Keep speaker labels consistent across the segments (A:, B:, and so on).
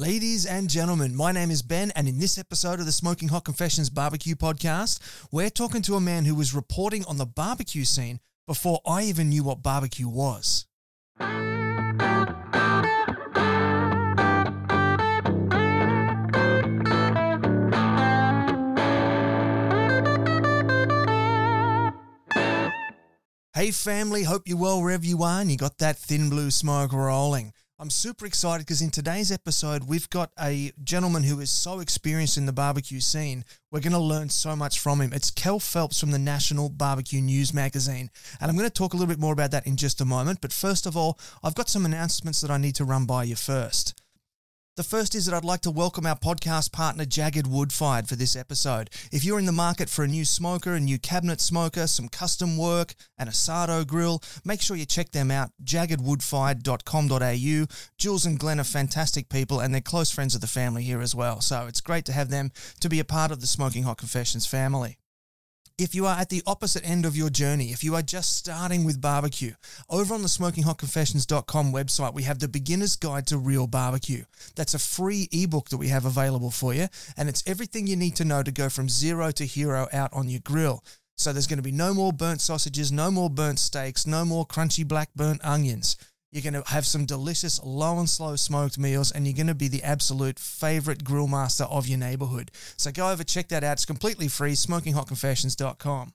A: Ladies and gentlemen, my name is Ben, and in this episode of the Smoking Hot Confessions Barbecue Podcast, we're talking to a man who was reporting on the barbecue scene before I even knew what barbecue was. Hey family, hope you're well wherever you are and you got that thin blue smoke rolling. I'm super excited because in today's episode, we've got a gentleman who is so experienced in the barbecue scene. We're going to learn so much from him. It's Kell Phelps from the National Barbecue News Magazine. And I'm going to talk a little bit more about that in just a moment. But first of all, I've got some announcements that I need to run by you first. The first is that I'd like to welcome our podcast partner, Jagged Woodfired, for this episode. If you're in the market for a new smoker, a new cabinet smoker, some custom work, an Asado grill, make sure you check them out, jaggedwoodfired.com.au. Jules and Glenn are fantastic people, and they're close friends of the family here as well. So it's great to have them to be a part of the Smoking Hot Confessions family. If you are at the opposite end of your journey, if you are just starting with barbecue, over on the smokinghotconfessions.com website, we have the beginner's guide to real barbecue. That's a free ebook that we have available for you, and it's everything you need to know to go from zero to hero out on your grill. So there's going to be no more burnt sausages, no more burnt steaks, no more crunchy black burnt onions. You're going to have some delicious low and slow smoked meals, and you're going to be the absolute favorite grill master of your neighborhood. So go over, check that out. It's completely free, smokinghotconfessions.com.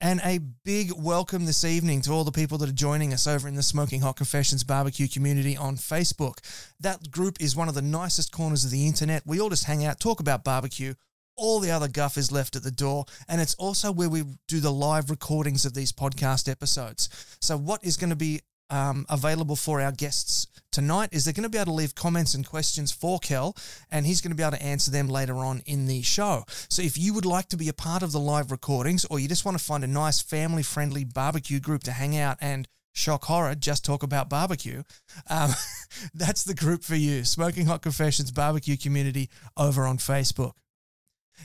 A: And a big welcome this evening to all the people that are joining us over in the Smoking Hot Confessions barbecue community on Facebook. That group is one of the nicest corners of the internet. We all just hang out, talk about barbecue. All the other guff is left at the door, and it's also where we do the live recordings of these podcast episodes. So, what is going to be um, available for our guests tonight is they're going to be able to leave comments and questions for Kell, and he's going to be able to answer them later on in the show. So if you would like to be a part of the live recordings, or you just want to find a nice family friendly barbecue group to hang out and shock horror, just talk about barbecue. Um, that's the group for you. Smoking Hot Confessions barbecue community over on Facebook.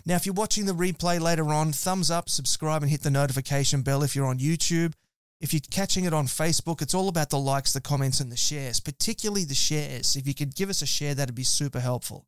A: Now, if you're watching the replay later on, thumbs up, subscribe, and hit the notification bell if you're on YouTube. If you're catching it on Facebook, it's all about the likes, the comments, and the shares, particularly the shares. If you could give us a share, that'd be super helpful.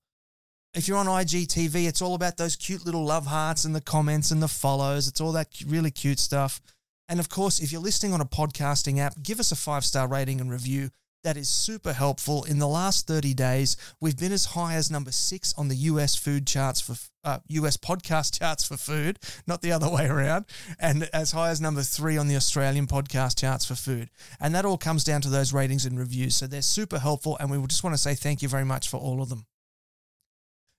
A: If you're on IGTV, it's all about those cute little love hearts and the comments and the follows. It's all that really cute stuff. And of course, if you're listening on a podcasting app, give us a five star rating and review. That is super helpful. In the last 30 days, we've been as high as number six on the US food charts for uh, US podcast charts for food, not the other way around, and as high as number three on the Australian podcast charts for food. And that all comes down to those ratings and reviews. So they're super helpful, and we just want to say thank you very much for all of them.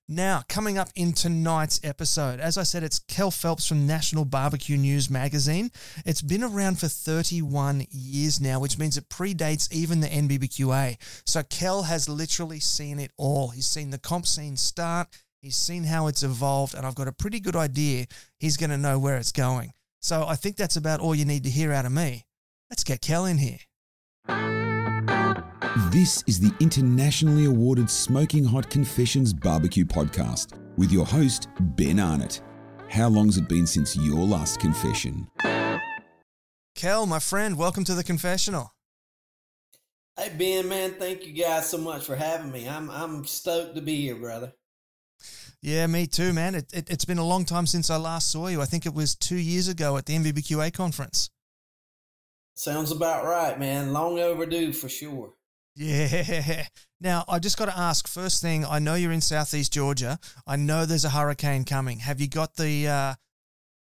A: Now, coming up in tonight's episode, as I said, it's Kell Phelps from National Barbecue News magazine. It's been around for 31 years now, which means it predates even the NBBQA. So Kell has literally seen it all. He's seen the comp scene start, he's seen how it's evolved, and I've got a pretty good idea he's going to know where it's going. So I think that's about all you need to hear out of me. Let's get Kell in here.
B: This is the internationally awarded Smoking Hot Confessions Barbecue Podcast with your host, Ben Arnott. How long's it been since your last confession?
A: Kell, my friend, welcome to the confessional.
C: Hey Ben, man, thank you guys so much for having me. I'm I'm stoked to be here, brother.
A: Yeah, me too, man. It, it, has been a long time since I last saw you. I think it was two years ago at the NBBQA conference.
C: Sounds about right, man. Long overdue for sure.
A: Yeah. Now, I just got to ask first thing, I know you're in Southeast Georgia. I know there's a hurricane coming. Have you got the, uh,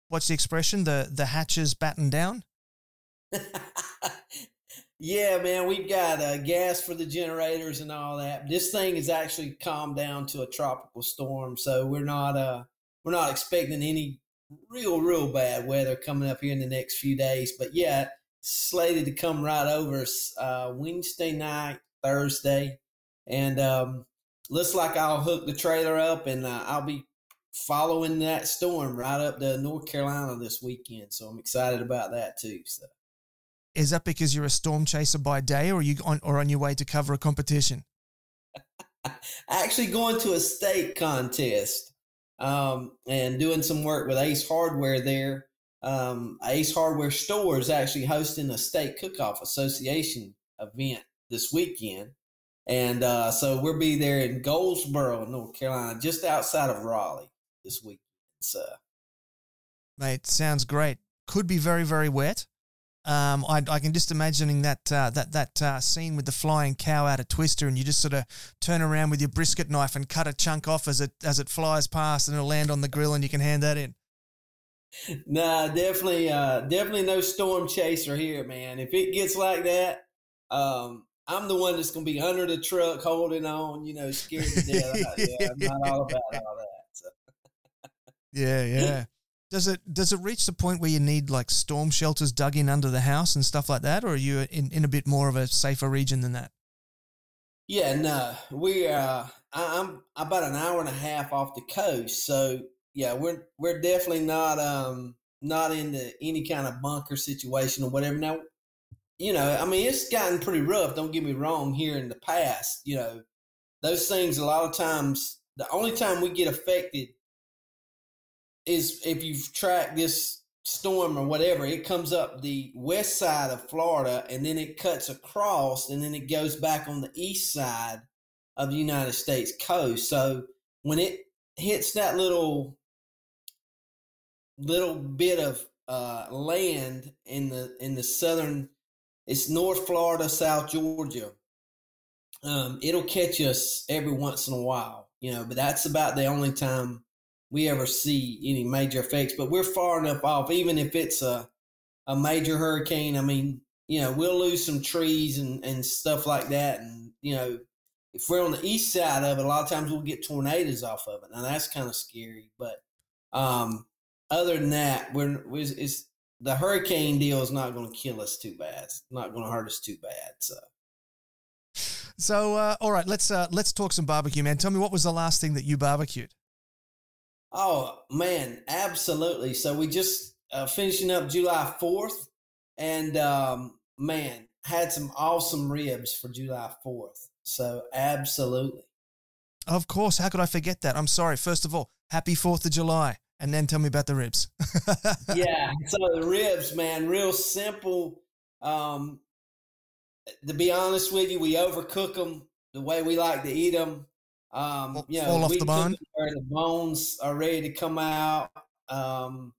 A: what's the expression? The, the hatches battened down?
C: yeah, man, we've got uh, gas for the generators and all that. This thing is actually calmed down to a tropical storm, so we're not uh we're not expecting any real real bad weather coming up here in the next few days. But yeah, slated to come right over uh, Wednesday night, Thursday, and um, looks like I'll hook the trailer up and uh, I'll be following that storm right up to North Carolina this weekend. So I'm excited about that too. So.
A: Is that because you're a storm chaser by day, or are you on or on your way to cover a competition?
C: Actually, going to a state contest um, and doing some work with Ace Hardware there um, Ace Hardware Store is actually hosting a state cook-off association event this weekend, And uh, so we'll be there in Goldsboro, North Carolina, just outside of Raleigh this week. So,
A: mate, sounds great. Could be very, very wet. Um, I, I can just imagining that uh, that that uh, scene with the flying cow out of Twister, and you just sort of turn around with your brisket knife and cut a chunk off as it as it flies past, and it'll land on the grill, and you can hand that in.
C: Nah, definitely, uh, definitely no storm chaser here, man. If it gets like that, um, I'm the one that's gonna be under the truck holding on, you know, scared to death. yeah, I'm not all about all that. So.
A: Yeah, yeah. Does it does it reach the point where you need like storm shelters dug in under the house and stuff like that, or are you in, in a bit more of a safer region than that?
C: Yeah, no, we uh, I'm about an hour and a half off the coast, so yeah, we're we're definitely not um not into any kind of bunker situation or whatever. Now, you know, I mean, it's gotten pretty rough. Don't get me wrong. Here in the past, you know, those things a lot of times. The only time we get affected is if you've tracked this storm or whatever, it comes up the west side of Florida and then it cuts across and then it goes back on the east side of the United States coast. So when it hits that little little bit of uh, land in the in the southern, it's North Florida, South Georgia. Um, it'll catch us every once in a while, you know, but that's about the only time we ever see any major effects. But we're far enough off, even if it's a a major hurricane. I mean, you know, we'll lose some trees and and stuff like that, and you know, if we're on the east side of it, a lot of times we'll get tornadoes off of it. Now that's kind of scary, but um, other than that, we're, we're it's the hurricane deal is not going to kill us too bad. It's not going to hurt us too bad. So.
A: So, uh, all right, let's uh, let's talk some barbecue, man. Tell me what was the last thing that you barbecued?
C: Oh man, absolutely. So we just uh, finishing up July Fourth, and um, man, had some awesome ribs for July Fourth. So absolutely.
A: Of course, how could I forget that? I'm sorry. First of all, happy Fourth of July, and then tell me about the ribs.
C: yeah, so the ribs, man, real simple. Um, to be honest with you, we overcook them the way we like to eat them. Um, you know,
A: fall off the bone.
C: Where the bones are ready to come out. Um,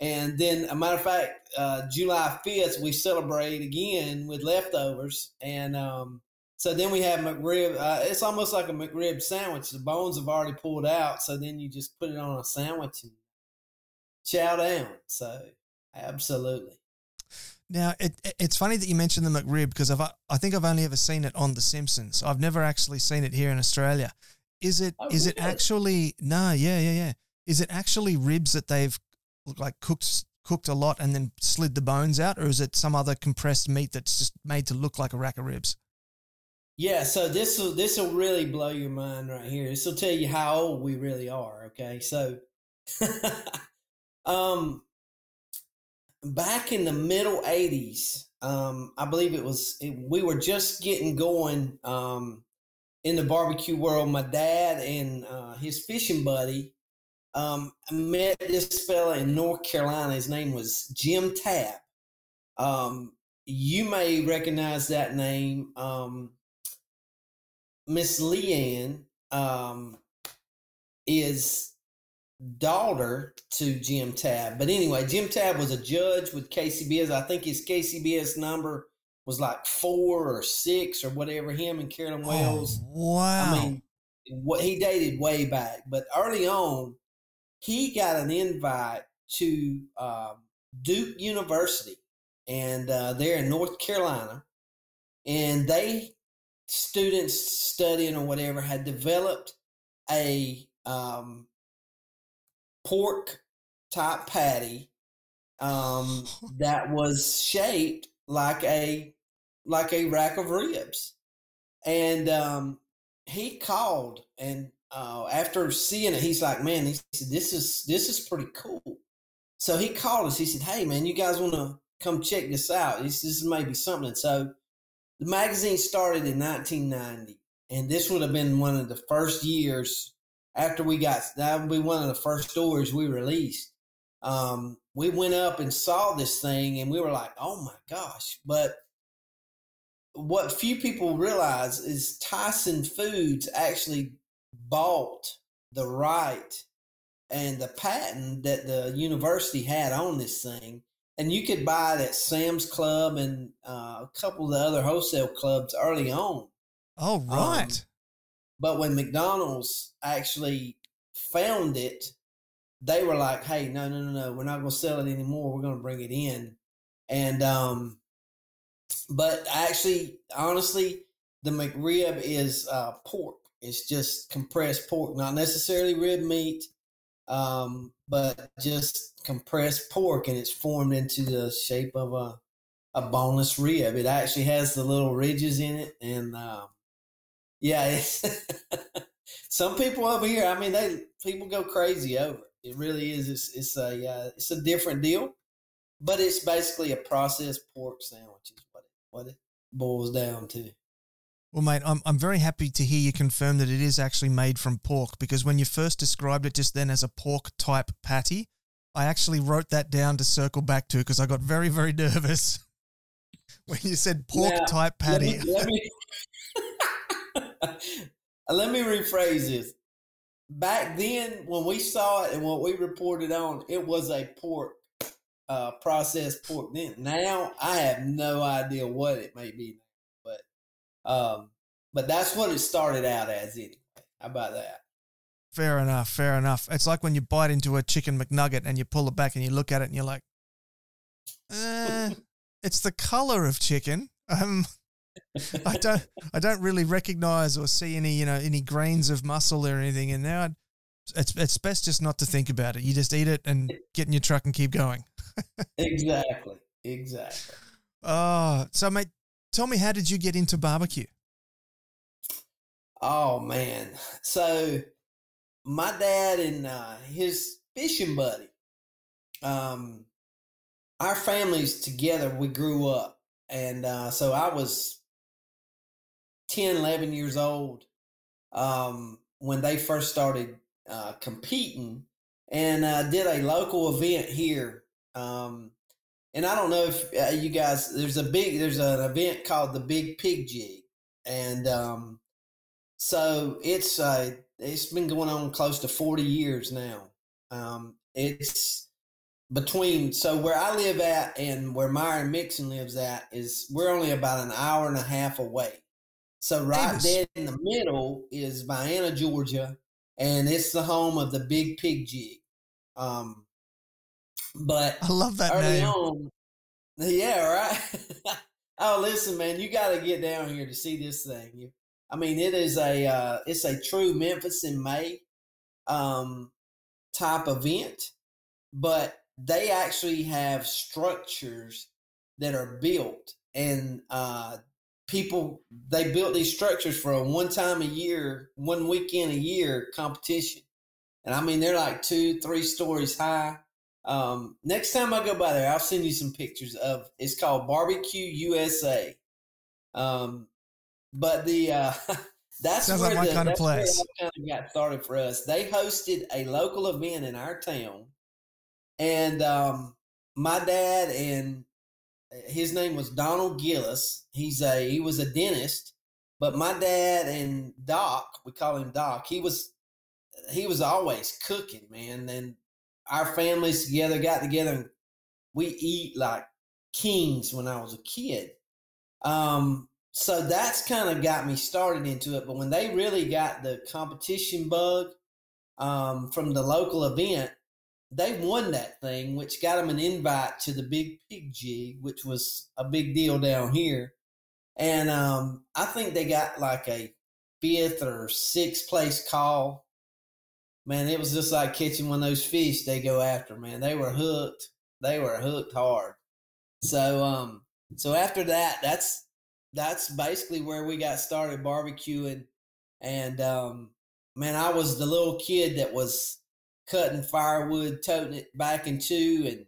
C: and then, a matter of fact, uh, July 5th, we celebrate again with leftovers. And um, so then we have McRib. Uh, it's almost like a McRib sandwich. The bones have already pulled out. So then you just put it on a sandwich and chow down. So, absolutely.
A: Now it, it's funny that you mentioned the McRib because I've I think I've only ever seen it on The Simpsons. I've never actually seen it here in Australia. Is it oh, is it actually no? Yeah, yeah, yeah. Is it actually ribs that they've like cooked cooked a lot and then slid the bones out, or is it some other compressed meat that's just made to look like a rack of ribs?
C: Yeah, so this will this will really blow your mind right here. This will tell you how old we really are. Okay, so um, back in the middle 80s, um, I believe it was, it, we were just getting going um, in the barbecue world. My dad and uh, his fishing buddy um, met this fella in North Carolina. His name was Jim Tabb. Um, you may recognize that name. Um, Miss Leanne um, is daughter to Jim Tabb. But anyway, Jim Tabb was a judge with KCBS. I think his KCBS number was like four or six or whatever. Him and Carolyn oh, Wells.
A: Oh, wow.
C: I mean, what he dated way back, but early on, he got an invite to uh, Duke University, and uh, they're in North Carolina, and they students studying or whatever had developed a um, pork type patty um, that was shaped like a like a rack of ribs, and um, he called and uh, after seeing it, he's like, "Man, he said this is this is pretty cool." So he called us. He said, "Hey, man, you guys want to come check this out? This, this may be something." So the magazine started in 1990, and this would have been one of the first years after we got that would be one of the first stories we released. Um, we went up and saw this thing and we were like, oh my gosh. But what few people realize is Tyson Foods actually bought the right and the patent that the university had on this thing. And you could buy it at Sam's Club and uh, a couple of the other wholesale clubs early on.
A: Oh, right. Um,
C: but when McDonald's actually found it, they were like, "Hey, no, no, no, no, we're not going to sell it anymore. We're going to bring it in." And um, but actually, honestly, the McRib is uh, pork. It's just compressed pork, not necessarily rib meat, um, but just compressed pork, and it's formed into the shape of a a boneless rib. It actually has the little ridges in it, and uh, yeah, some people over here. I mean, they people go crazy over it. It really is. It's, it's a uh, it's a different deal, but it's basically a processed pork sandwich. Is what it, what it boils down to.
A: Well, mate, I'm, I'm very happy to hear you confirm that it is actually made from pork because when you first described it just then as a pork type patty, I actually wrote that down to circle back to because I got very, very nervous when you said pork now, type patty.
C: Let me, let me, let me rephrase this. Back then, when we saw it and what we reported on, it was a pork, uh, processed pork. Then now, I have no idea what it may be, but, um, but that's what it started out as. Anyway, how about that?
A: Fair enough. Fair enough. It's like when you bite into a chicken McNugget and you pull it back and you look at it and you're like, eh, it's the color of chicken. Um, I don't I don't really recognize or see any you know any grains of muscle or anything in there. It's it's best just not to think about it. You just eat it and get in your truck and keep going.
C: exactly. Exactly.
A: Oh, so mate, tell me how did you get into barbecue?
C: Oh man. So my dad and uh, his fishing buddy um our families together we grew up and uh, so i was 10, 11 years old um, when they first started uh, competing and uh, did a local event here. Um, and I don't know if uh, you guys, there's a big, there's an event called the Big Pig Jig. And um, so it's, uh, it's been going on close to 40 years now. Um, it's between, so where I live at and where Myron Mixon lives at is we're only about an hour and a half away. So right there in the middle is Vienna, Georgia, and it's the home of the Big Pig Jig. Um, but
A: I love that early name. On,
C: yeah, right. oh, listen, man, you got to get down here to see this thing. I mean, it is a uh, it's a true Memphis in May um, type event, but they actually have structures that are built and uh, people they built these structures for a one time a year, one weekend a year competition. And I mean they're like two, three stories high. Um, next time I go by there, I'll send you some pictures of it's called Barbecue USA. Um, but the uh, that's
A: Sounds
C: where
A: like
C: the,
A: kind of place.
C: kind of got started for us. They hosted a local event in our town, and um, my dad and his name was Donald Gillis. He's a he was a dentist, but my dad and Doc, we call him Doc. He was he was always cooking, man. And our families together got together and we eat like kings when I was a kid. Um, so that's kind of got me started into it. But when they really got the competition bug um, from the local event, they won that thing, which got them an invite to the Big Pig Jig, which was a big deal down here. And um, I think they got like a fifth or sixth place call. Man, it was just like catching one of those fish they go after, man. They were hooked. They were hooked hard. So um so after that, that's that's basically where we got started barbecuing. And um man, I was the little kid that was cutting firewood, toting it back in two, and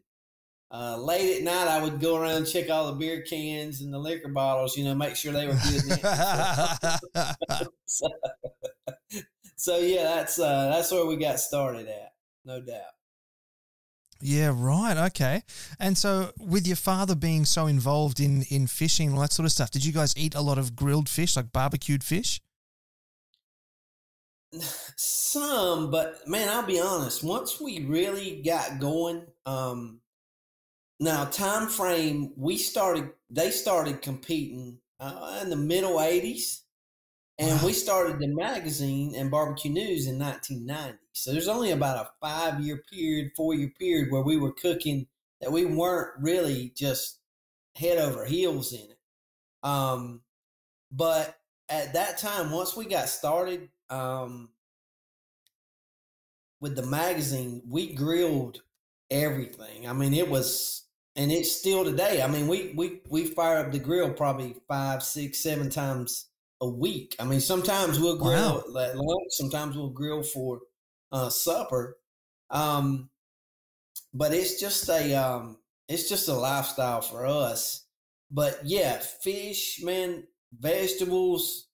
C: uh, late at night I would go around and check all the beer cans and the liquor bottles, you know, make sure they were good. so, so, yeah, that's uh, that's where we got started at, no doubt.
A: Yeah, right. Okay. And so, with your father being so involved in in fishing and all that sort of stuff, did you guys eat a lot of grilled fish, like barbecued fish?
C: Some, but man, I'll be honest. Once we really got going, um, now time frame, we started. They started competing uh, in the middle '80s, and
A: Wow.
C: we started the magazine and barbecue news in 1990. So there's only about a five year period, four year period where we were cooking that we weren't really just head over heels in it. Um, but at that time, once we got started um, with the magazine, we grilled everything. I mean, it was, and it's still today. I mean, we we we fire up the grill probably five, six, seven times a week. I mean, sometimes we'll grill
A: Wow.
C: at lunch, sometimes we'll grill for uh, supper. Um, but it's just a um, it's just a lifestyle for us. But yeah, fish, man, vegetables,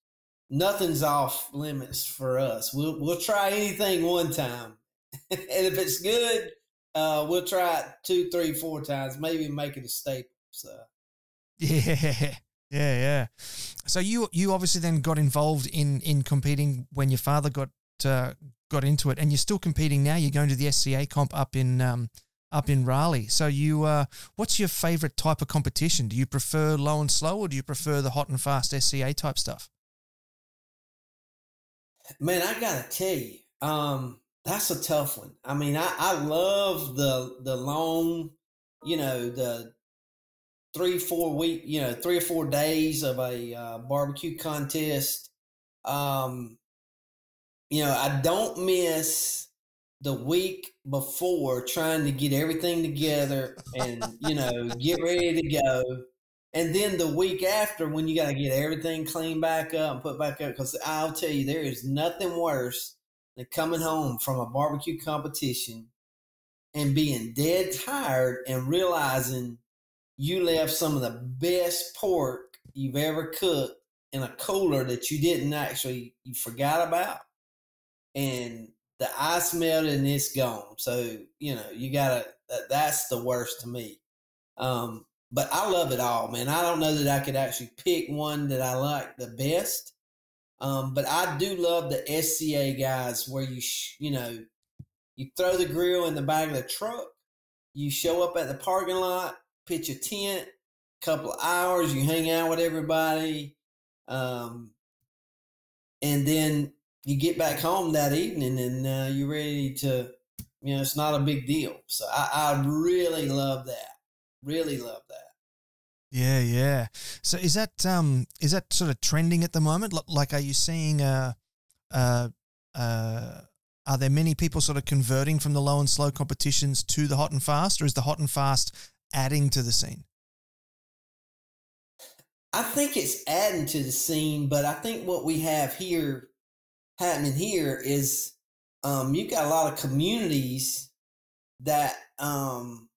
C: nothing's off limits for us. We'll we'll try anything one time, and if it's good, uh, we'll try it two, three, four times, maybe make it a staple. So
A: Yeah, yeah, yeah. So you you obviously then got involved in in competing when your father got uh, got into it, and you're still competing now. You're going to the SCA comp up in um, up in Raleigh. So you, uh, what's your favorite type of competition? Do you prefer low and slow, or do you prefer the hot and fast SCA type stuff?
C: Man, I gotta tell you, um, that's a tough one. I mean, I, I love the the long, you know, the three four week, you know, three or four days of a uh, barbecue contest. Um, you know, I don't miss the week before trying to get everything together and you know get ready to go and then the week after, when you got to get everything cleaned back up and put back up, because I'll tell you, there is nothing worse than coming home from a barbecue competition and being dead tired and realizing you left some of the best pork you've ever cooked in a cooler that you didn't actually, you forgot about. And the ice melted and it's gone. So, you know, you got to, that, that's the worst to me. Um, but I love it all, man. I don't know that I could actually pick one that I like the best. Um, but I do love the SCA guys where you, sh- you know, you throw the grill in the back of the truck, you show up at the parking lot, pitch a tent, couple of hours, you hang out with everybody, um, and then you get back home that evening and uh, you're ready to, you know, it's not a big deal. So I, I really love that. Really love that.
A: Yeah, yeah. So is that um is that sort of trending at the moment? Li- Like, are you seeing uh uh uh are there many people sort of converting from the low and slow competitions to the hot and fast, or is the hot and fast adding to the scene?
C: I think it's adding to the scene, but I think what we have here happening here is um, you've got a lot of communities that um,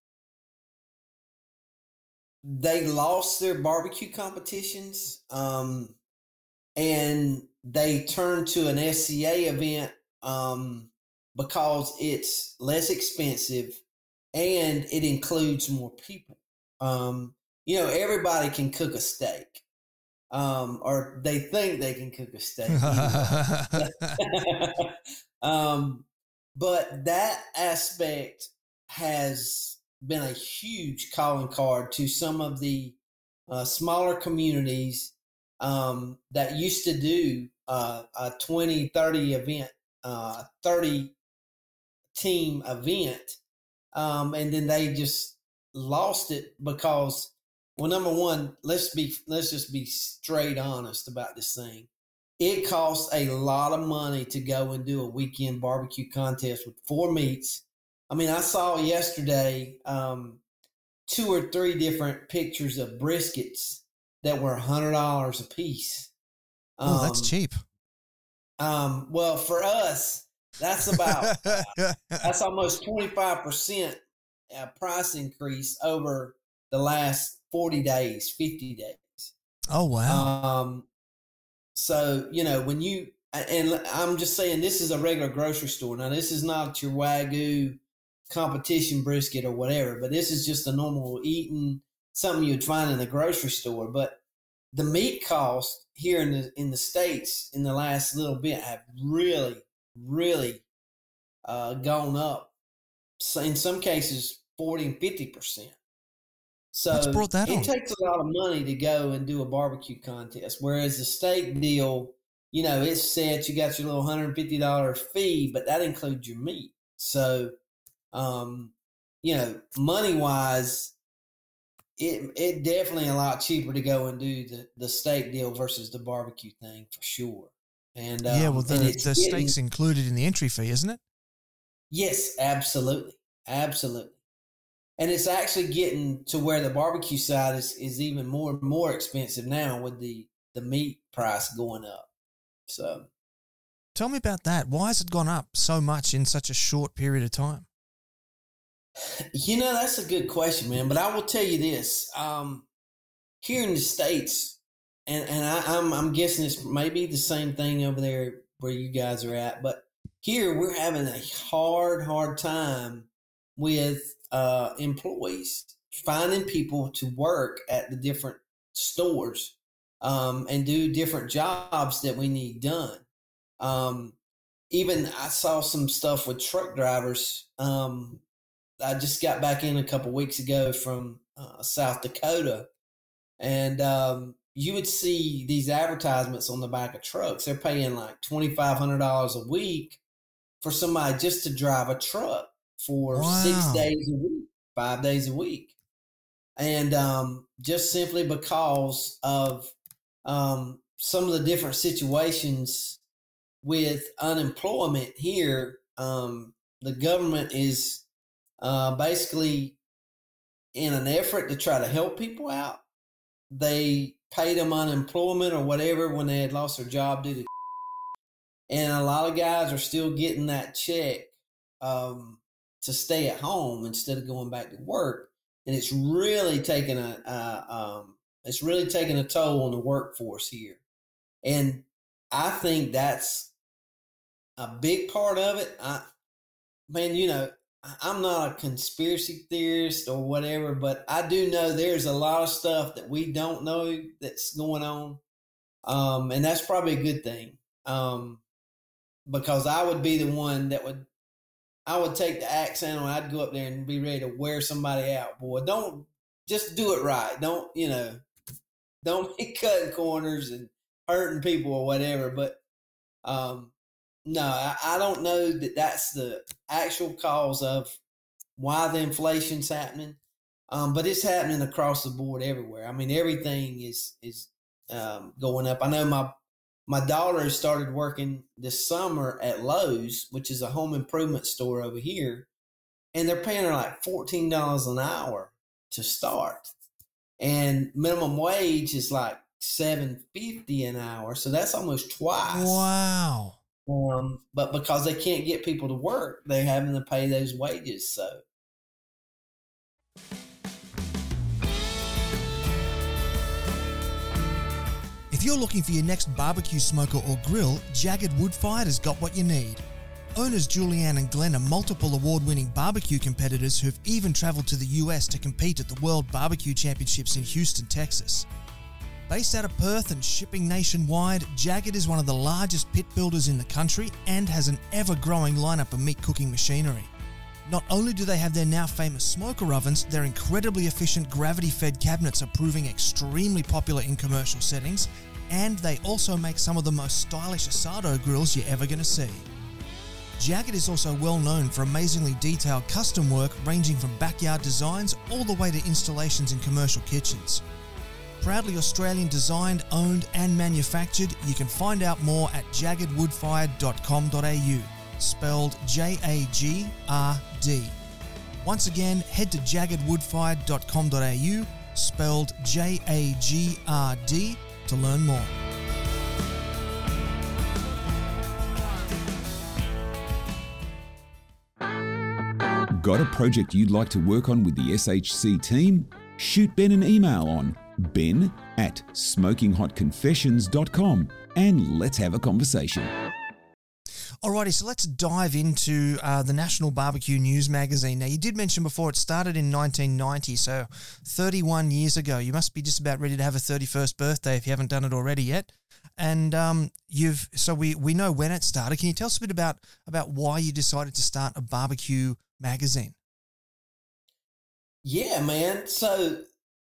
C: they lost their barbecue competitions um, and they turned to an SCA event um, because it's less expensive and it includes more people. Um, you know, everybody can cook a steak, um, or they think they can cook a steak. um, but that aspect has been a huge calling card to some of the uh, smaller communities um, that used to do uh, a 20, 30 event, uh, 30 team event. Um, and then they just lost it because, well, number one, let's be, let's just be straight honest about this thing it costs a lot of money to go and do a weekend barbecue contest with four meats. I mean, I saw yesterday um, two or three different pictures of briskets that were hundred dollars a piece.
A: oh, that's
C: Um,
A: cheap.
C: Um, well, for us, that's about that's almost twenty five percent uh, price increase over the last forty days, fifty days.
A: oh wow.
C: Um, so you know when you and I'm just saying this is a regular grocery store. Now this is not your wagyu competition brisket or whatever, but this is just a normal eating something you'd find in the grocery store. But the meat cost here in the in the states in the last little bit have really, really uh, gone up. So in some cases, forty and fifty percent. So it
A: on?
C: takes a lot of money to go and do a barbecue contest. Whereas the steak deal, you know, it's set. You got your little hundred and fifty dollar fee, but that includes your meat. So, um, you know, money wise, it it definitely a lot cheaper to go and do the the steak deal versus the barbecue thing for sure. And um,
A: yeah, well, the, the
C: getting-
A: steak's included in the entry fee, isn't it?
C: Yes, absolutely, absolutely. And it's actually getting to where the barbecue side is, is even more and more expensive now with the the meat price going up. So
A: Tell me about that. Why has it gone up so much in such a short period of time?
C: You know, that's a good question, man. But I will tell you this: um, here in the states, and and I, I'm I'm guessing it's maybe the same thing over there where you guys are at, but here we're having a hard, hard time with uh, employees finding people to work at the different stores um, and do different jobs that we need done. Um, even I saw some stuff with truck drivers. Um, I just got back in a couple weeks ago from uh, South Dakota, and um, you would see these advertisements on the back of trucks. They're paying like twenty five hundred dollars a week for somebody just to drive a truck for six days a week, five days a week, and um, just simply because of um, some of the different situations with unemployment here, um, the government is uh, basically in an effort to try to help people out. They paid them unemployment or whatever when they had lost their job due to, and a lot of guys are still getting that check um, to stay at home instead of going back to work, and it's really taking a uh, um, it's really taking a toll on the workforce here, and I think that's a big part of it. I man, you know, I'm not a conspiracy theorist or whatever, but I do know there's a lot of stuff that we don't know that's going on. Um, and that's probably a good thing. Um, because I would be the one that would, I would take the axe and I'd go up there and be ready to wear somebody out. Boy, don't just do it right. Don't, you know, don't be cutting corners and hurting people or whatever. But, um, no, I, don't know that that's the actual cause of why the inflation's happening, um, but it's happening across the board everywhere. I mean, everything is is um, going up. I know my my daughter started working this summer at Lowe's, which is a home improvement store over here, and they're paying her like fourteen dollars an hour to start, and minimum wage is like seven fifty an hour, so that's almost twice.
A: Wow.
C: Um, but because they can't get people to work, they're having to pay those wages. So
A: If you're looking for your next barbecue smoker or grill, Jagged Wood Fired has got what you need. Owners Julianne and Glenn are multiple award winning barbecue competitors who've even traveled to the US to compete at the World Barbecue Championships in Houston, Texas. Based out of Perth and shipping nationwide, Jagged is one of the largest pit builders in the country and has an ever growing lineup of meat cooking machinery. Not only do they have their now famous smoker ovens, their incredibly efficient gravity fed cabinets are proving extremely popular in commercial settings, and they also make some of the most stylish asado grills you're ever going to see. Jagged is also well known for amazingly detailed custom work ranging from backyard designs all the way to installations in commercial kitchens. Proudly Australian designed, owned, and manufactured, you can find out more at jaggedwoodfired.com.au, spelled J A G R D. Once again, head to jaggedwoodfired.com.au, spelled J A G R D, to learn more.
B: Got a project you'd like to work on with the SHC team? Shoot Ben an email on ben at smokinghotconfessions.com and let's have a conversation.
A: Alrighty, so let's dive into uh, the National Barbecue News Magazine. Now, you did mention before it started in 1990, so 31 years ago. You must be just about ready to have a 31st birthday if you haven't done it already yet. And um, you've so we we know when it started. Can you tell us a bit about about why you decided to start a barbecue magazine?
C: Yeah, man. So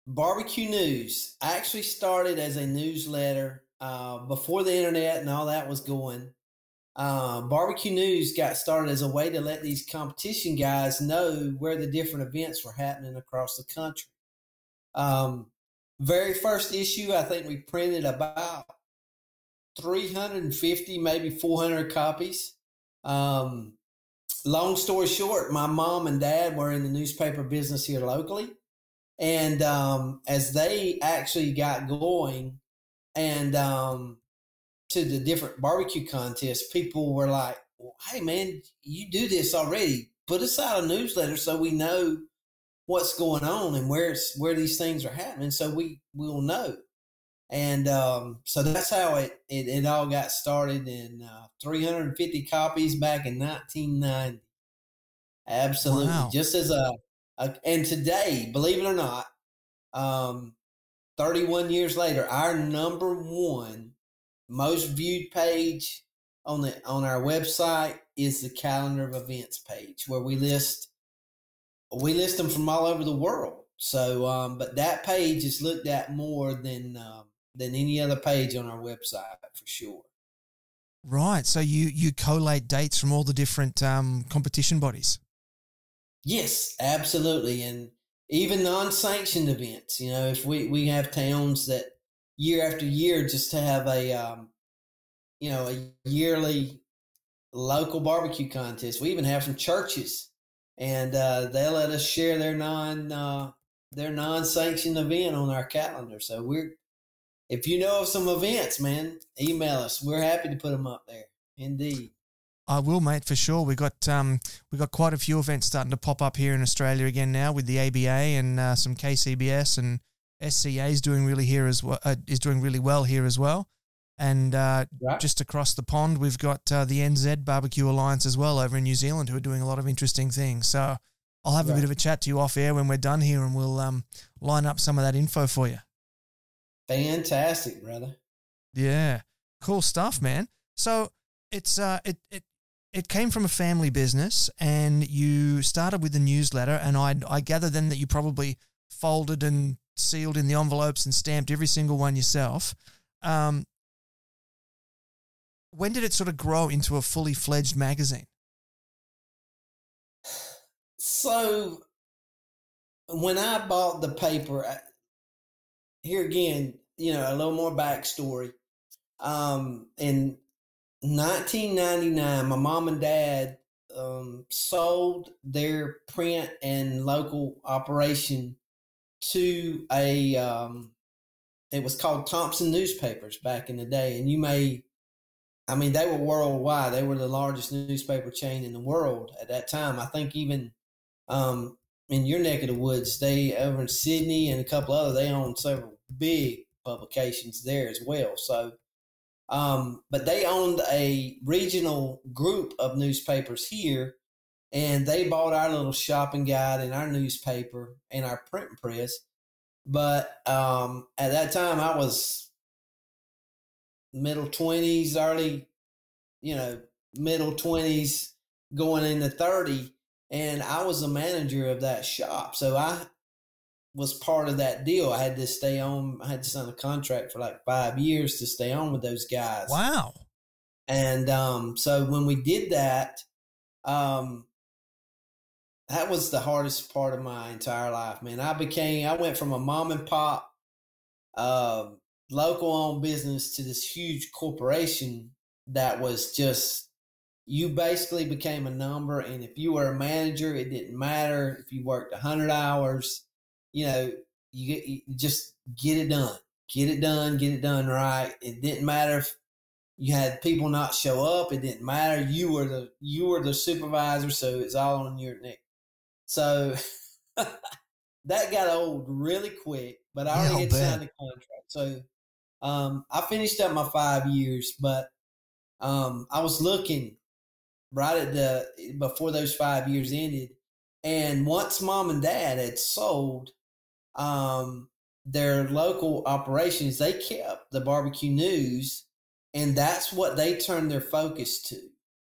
C: barbecue news actually started as a newsletter uh, before the internet and all that was going. Uh, barbecue news got started as a way to let these competition guys know where the different events were happening across the country. Um, very first issue, I think we printed about 350, maybe 400 copies. Um, long story short, my mom and dad were in the newspaper business here locally. And um, as they actually got going and um, to the different barbecue contests, people were like, hey, man, you do this already. Put us out a newsletter so we know what's going on and where it's, where these things are happening so we will know. And um, so that's how it, it, it, all got started in uh, 350 copies back in 1990. Absolutely. Wow. Just as a, a, and today, believe it or not, um, 31 years later, our number one most viewed page on the on our website is the calendar of events page where we list we list them from all over the world. So, um, but that page is looked at more than um, than any other page on our website for sure.
A: Right. So you you collate dates from all the different um, competition bodies.
C: Yes, absolutely, and even non-sanctioned events. You know, if we we have towns that year after year just to have a um, you know a yearly local barbecue contest. We even have some churches, and uh, they let us share their non uh, their non-sanctioned event on our calendar. So we're if you know of some events, man, email us. We're happy to put them up there. Indeed.
A: I will, mate, for sure. We got um, we got quite a few events starting to pop up here in Australia again now with the ABA and uh, some KCBS and SCA is doing really here as well. Uh, is doing really well here as well. And uh, right. just across the pond, we've got uh, the NZ Barbecue Alliance as well over in New Zealand, who are doing a lot of interesting things. So I'll have right. a bit of a chat to you off air when we're done here, and we'll um, line up some of that info for you.
C: Fantastic, brother.
A: Yeah, cool stuff, man. So it's uh, it it it came from a family business, and you started with the newsletter, and I I gather then that you probably folded and sealed in the envelopes and stamped every single one yourself. Um, when did it sort of grow into a fully fledged magazine?
C: So, when I bought the paper, here again, you know, a little more backstory. Um, in 1999, my mom and dad um, sold their print and local operation to a um, it was called Thomson Newspapers back in the day, and you may, I mean, they were worldwide. They were the largest newspaper chain in the world at that time. I think even um, in your neck of the woods, they over in Sydney and a couple other, they own several big publications there as well. So, um, but they owned a regional group of newspapers here and they bought our little shopping guide and our newspaper and our print press. But um, at that time, I was middle twenties, early, you know, middle twenties, going into thirty, and I was a manager of that shop. So I was part of that deal. I had to stay on. I had to sign a contract for like five years to stay on with those guys.
A: Wow.
C: And um, so when we did that, um, that was the hardest part of my entire life, man. I became, I went from a mom and pop, uh, local owned business to this huge corporation that was just, you basically became a number. And if you were a manager, it didn't matter if you worked 100 hours, you know, you, get, you just get it done, get it done, get it done right. It didn't matter if you had people not show up. It didn't matter. You were the, you were the supervisor. So it's all on your neck so that got old really quick, but I already yeah, had signed the contract. So um, I finished up my five years, but um, I was looking right at the before those five years ended. And once mom and dad had sold um, their local operations, they kept the barbecue news, and that's what they turned their focus to.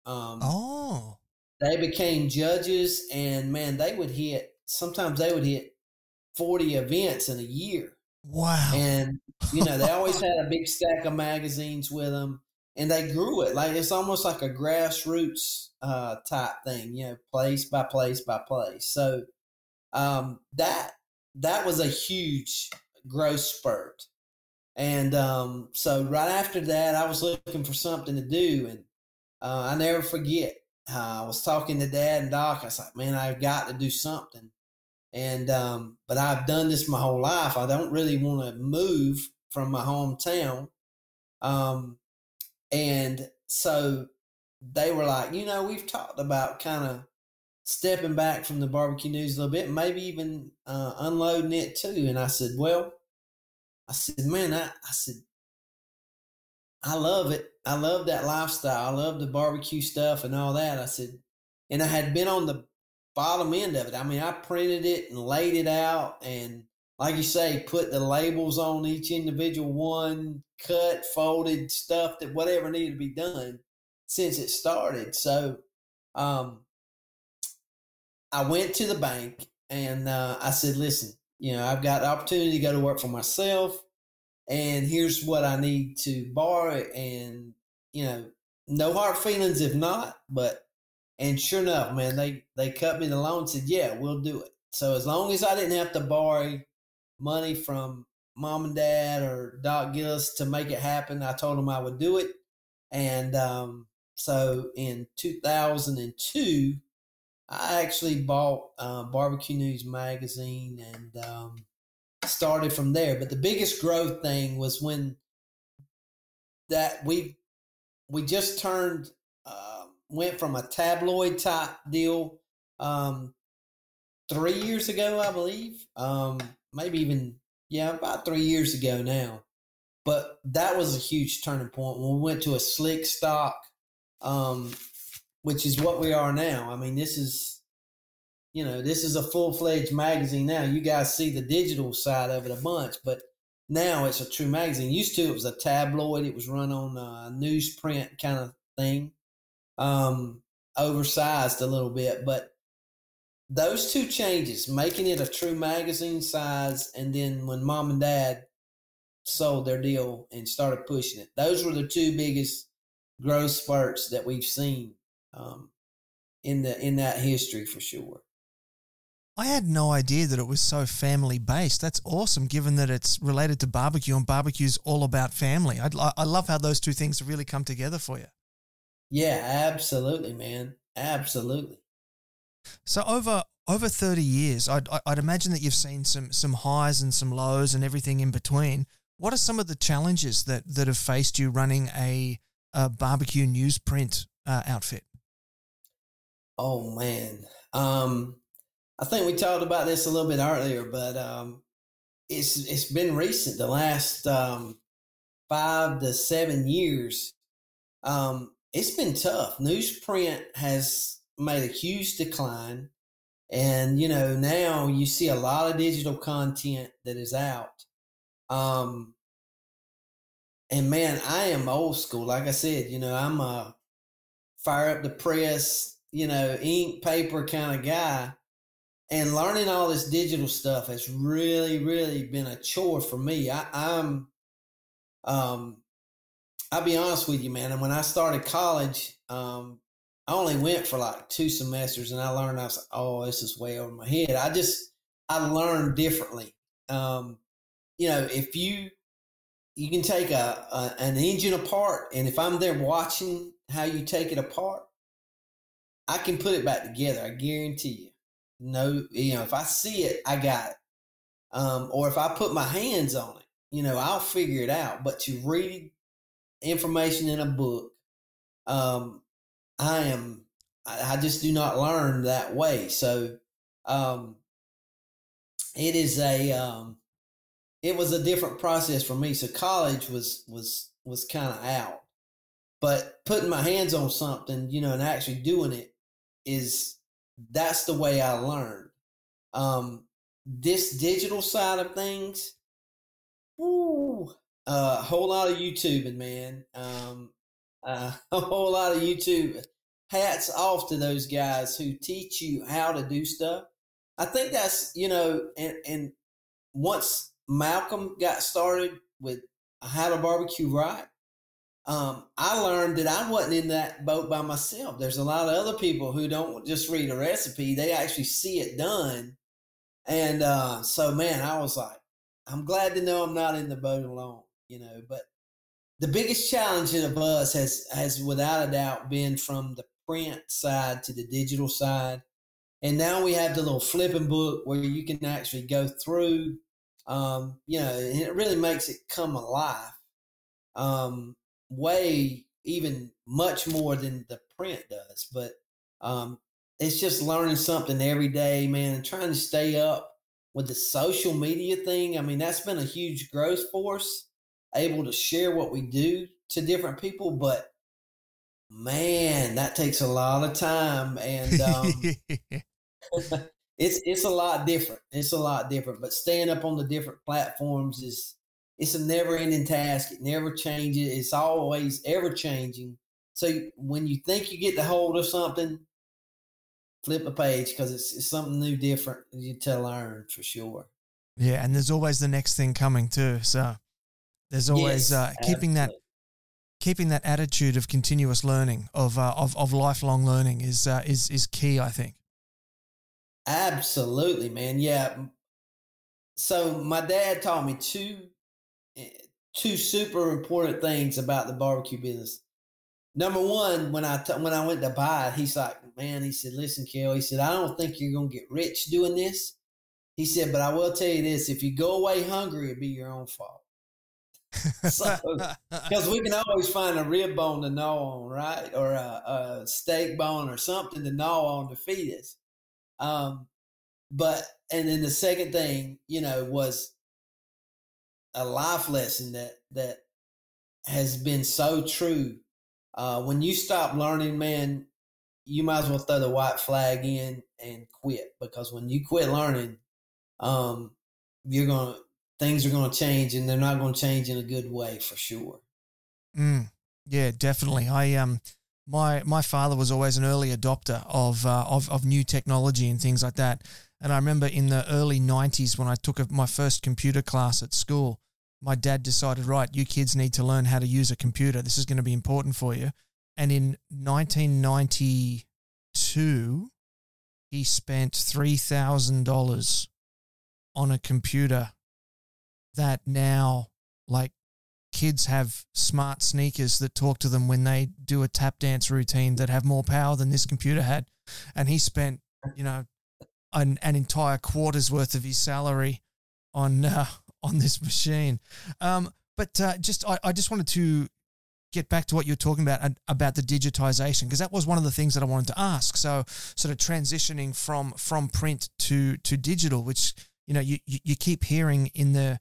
C: Um,
A: oh,
C: they became judges, and man, they would hit. Sometimes they would hit forty events in a year.
A: Wow!
C: And you know, they always had a big stack of magazines with them, and they grew it like it's almost like a grassroots uh, type thing. You know, place by place by place. So um, that that was a huge growth spurt. And um, so right after that, I was looking for something to do, and uh, I never forget. Uh, I was talking to Dad and Doc. I was like, "Man, I've got to do something." And um, but I've done this my whole life. I don't really want to move from my hometown. Um, and so they were like, you know, we've talked about kind of stepping back from the barbecue news a little bit, maybe even uh, unloading it too. And I said, well, I said, man, I, I said, I love it. I love that lifestyle. I love the barbecue stuff and all that. I said, and I had been on the bottom end of it. I mean, I printed it and laid it out and like you say, put the labels on each individual one, cut, folded stuff that whatever needed to be done since it started. So, um, I went to the bank and uh, I said, listen, you know, I've got the opportunity to go to work for myself, and here's what I need to borrow. And, you know, no hard feelings if not, but, and sure enough, man, they, they cut me the loan and said, yeah, we'll do it. So as long as I didn't have to borrow money from mom and dad or Doc Gillis to make it happen, I told them I would do it. And um, so in 2002, I actually bought uh, Barbecue News magazine and um, started from there. But the biggest growth thing was when that we we just turned uh, went from a tabloid type deal um, three years ago, I believe, um, maybe even yeah, about three years ago now. But that was a huge turning point when we went to a slick stock um, which is what we are now. I mean, this is, you know, this is a full fledged magazine now. You guys see the digital side of it a bunch, but now it's a true magazine. Used to it was a tabloid. It was run on a newsprint kind of thing, um, oversized a little bit, but those two changes, making it a true magazine size, and then when mom and dad sold their deal and started pushing it, those were the two biggest growth spurts that we've seen um, in the in that history for sure.
A: I had no idea that it was so family based. That's awesome, given that it's related to barbecue and barbecue is all about family. I, I love how those two things really come together for you.
C: Yeah, absolutely, man. Absolutely.
A: So over over thirty years, I'd, I'd imagine that you've seen some some highs and some lows and everything in between. What are some of the challenges that that have faced you running a, a barbecue newsprint uh, outfit?
C: Oh man, um, I think we talked about this a little bit earlier, but um, it's it's been recent. The last um, five to seven years, um, it's been tough. Newsprint has made a huge decline, and you know now you see a lot of digital content that is out. Um, and man, I am old school. Like I said, you know, I'm a fire up the press you know, ink, paper kind of guy. And learning all this digital stuff has really, really been a chore for me. I, I'm, um, I'll be honest with you, man. And when I started college, um, I only went for like two semesters, and I learned I was like, oh, this is way over my head. I just I learned differently. Um, you know, if you you can take a, a an engine apart, and if I'm there watching how you take it apart, I can put it back together. I guarantee you. No, you know, if I see it, I got it. Um, or if I put my hands on it, you know, I'll figure it out. But to read information in a book, um, I am, I, I just do not learn that way. So, um, it is a, um, it was a different process for me. So college was, was, was kind of out. but putting my hands on something, you know, and actually doing it is that's the way I learned. Um, this digital side of things, woo, a uh, whole lot of YouTubing, man. Um, uh, a whole lot of YouTube. Hats off to those guys who teach you how to do stuff. I think that's you know, and and once Malcolm got started with how to barbecue right, um, I learned that I wasn't in that boat by myself. There's a lot of other people who don't just read a recipe; they actually see it done. And uh, so, man, I was like, I'm glad to know I'm not in the boat alone, you know. But the biggest challenge in of us has has without a doubt been from the print side to the digital side. And now we have the little flipping book where you can actually go through, um, you know, and it really makes it come alive. Um, way even much more than the print does. But um, it's just learning something every day, man, and trying to stay up with the social media thing. I mean, that's been a huge growth force, able to share what we do to different people. But man, that takes a lot of time, and um, it's it's a lot different. It's a lot different. But staying up on the different platforms is it's a never ending task. It never changes. It's always ever changing. So when you think you get the hold of something, flip a page because it's, it's something new, different you to learn for sure.
A: Yeah, and there's always the next thing coming too. So there's always yes, uh, keeping that keeping that attitude of continuous learning of uh, of of lifelong learning is uh, is is key. I think.
C: Absolutely, man. Yeah. So my dad taught me two two super important things about the barbecue business. Number one, when I t- when I went to buy it, he's like, "Man," he said, "Listen, Kell," he said, "I don't think you're gonna get rich doing this." He said, "But I will tell you this: if you go away hungry, it'll be your own fault." so, because we can always find a rib bone to gnaw on, right, or a, a steak bone or something to gnaw on to feed us. Um, but and then the second thing, you know, was a life lesson that that has been so true uh, when you stop learning, man, you might as well throw the white flag in and quit because when you quit learning, um, you're gonna things are gonna change and they're not gonna change in a good way for sure.
A: Mm, yeah, definitely. I um my my father was always an early adopter of uh, of of new technology and things like that. And I remember in the early '90s when I took my first computer class at school, my dad decided, right, you kids need to learn how to use a computer. This is going to be important for you. And in 1992, he spent $3,000 on a computer that now, like, kids have smart sneakers that talk to them when they do a tap dance routine that have more power than this computer had. And he spent, you know, an, an entire quarter's worth of his salary on uh, on this machine. Um, but uh, just I, I just wanted to get back to what you're talking about about the digitization because that was one of the things that I wanted to ask. So sort of transitioning from from print to to digital, which you know you you keep hearing in the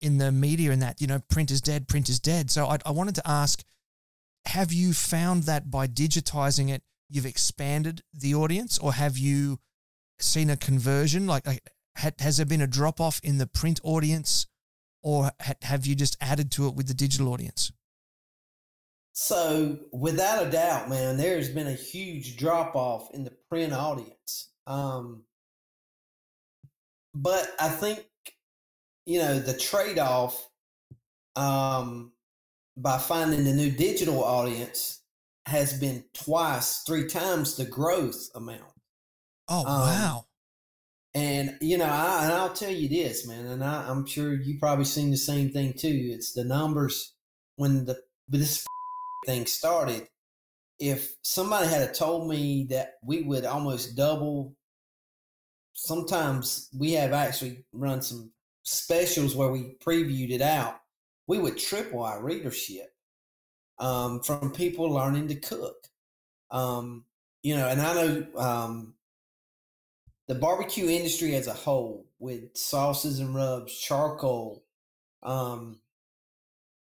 A: in the media and that you know print is dead, print is dead. So I, I wanted to ask, have you found that by digitizing it, you've expanded the audience, or have you seen a conversion? Like, like has there been a drop off in the print audience, or have you just added to it with the digital audience?
C: So, without a doubt, man, there's been a huge drop off in the print audience. Um, but I think, you know, the trade off um, by finding the new digital audience has been twice, three times the growth amount.
A: Oh, um, wow.
C: And you know, I, and I'll tell you this, man, and I, am sure you probably seen the same thing too. It's the numbers when the this thing started. If somebody had told me that we would almost double, sometimes we have actually run some specials where we previewed it out. We would triple our readership um, from people learning to cook. Um, you know, and I know um, the barbecue industry as a whole with sauces and rubs, charcoal, um,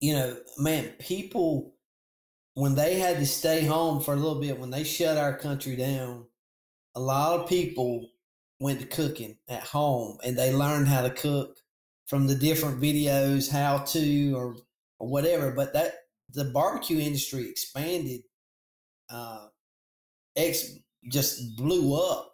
C: you know, man, people when they had to stay home for a little bit, when they shut our country down, a lot of people went to cooking at home and they learned how to cook from the different videos, how to or, or whatever. But that the barbecue industry expanded, uh, ex just blew up.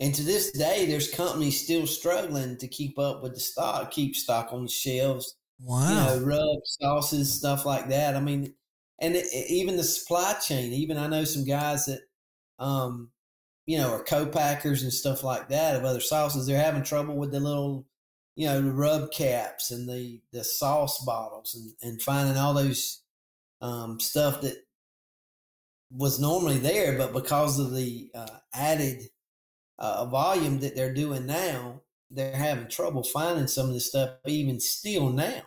C: And to this day, there's companies still struggling to keep up with the stock, keep stock on the shelves.
A: Wow.
C: You know, rubs, sauces, stuff like that. I mean, and it, it, even the supply chain. Even I know some guys that, um, you know, are co-packers and stuff like that of other sauces. They're having trouble with the little, you know, the rub caps and the the sauce bottles and and finding all those um, stuff that was normally there, but because of the uh, added uh, volume that they're doing now, they're having trouble finding some of this stuff even still now.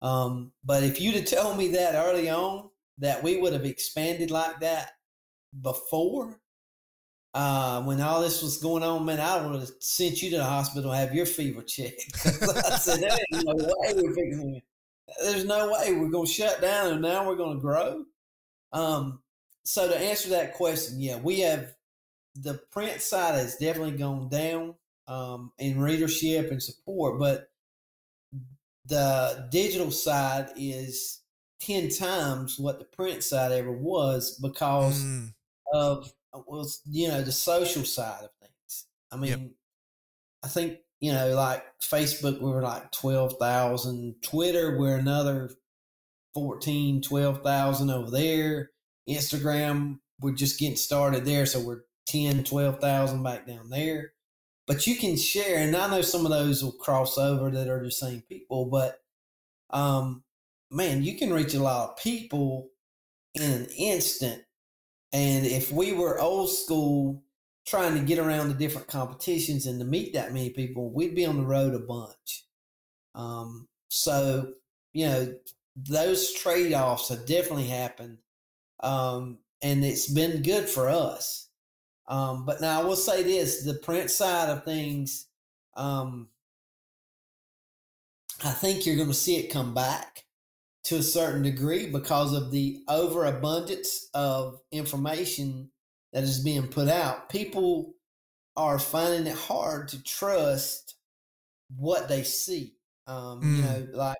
C: Um, but if you'd have told me that early on, that we would have expanded like that before, uh, when all this was going on, man, I would have sent you to the hospital have your fever checked. I said, there ain't no way we're. There's no way we're going to shut down and now we're going to grow. Um, so to answer that question, yeah, we have the print side has definitely gone down um, in readership and support, but the digital side is 10 times what the print side ever was because mm. of was you know the social side of things i mean yep. i think you know like facebook we were like 12,000 twitter we're another 14 12,000 over there instagram we're just getting started there so we're 10 12,000 back down there. But you can share and i know some of those will cross over that are the same people but um man you can reach a lot of people in an instant. And if we were old school trying to get around the different competitions and to meet that many people we'd be on the road a bunch. Um so you know those trade-offs have definitely happened um and it's been good for us um, but now I will say this: the print side of things, um, I think you're going to see it come back to a certain degree because of the overabundance of information that is being put out. People are finding it hard to trust what they see. Um, mm. You know, like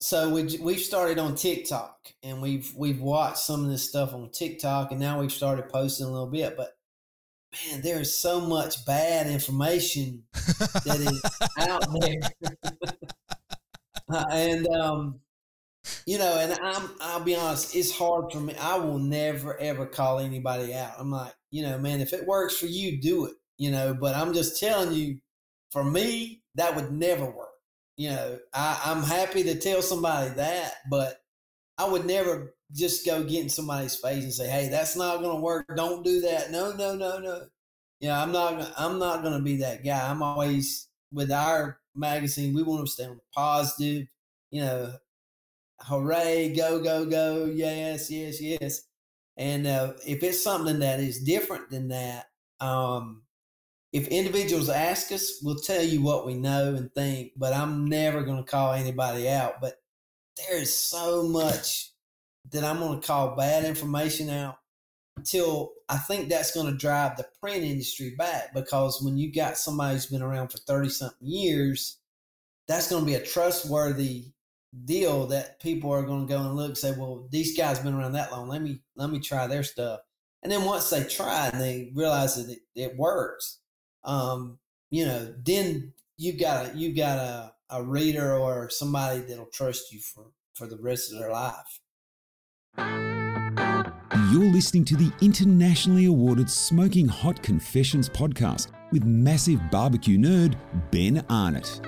C: so we we've started on TikTok and we've we've watched some of this stuff on TikTok and now we've started posting a little bit. But man, there is so much bad information that is out there, uh, and um, you know, and I'm I'll be honest, it's hard for me. I will never ever call anybody out. I'm like, you know, man, if it works for you, do it. You know, but I'm just telling you, for me, that would never work you know, I, I'm happy to tell somebody that, but I would never just go get in somebody's face and say, "Hey, that's not going to work. Don't do that." No, no, no, no. Yeah, I'm not. I'm not going to be that guy. I'm always with our magazine. We want to stay on the positive. You know, hooray, go, go, go, yes, yes, yes. And uh, if it's something that is different than that, um, if individuals ask us, we'll tell you what we know and think, but I'm never going to call anybody out. But there is so much that I'm going to call bad information out until I think that's going to drive the print industry back because when you got somebody who's been around for 30 something years, that's going to be a trustworthy deal that people are going to go and look and say, well, these guys been around that long. Let me, let me try their stuff. And then once they try and they realize that it, it works, um, you know, then you got a, you got a, a reader or somebody that'll trust you for, for the rest of their life.
B: You're listening to the internationally awarded Smoking Hot Confessions podcast with massive barbecue nerd Ben Arnott.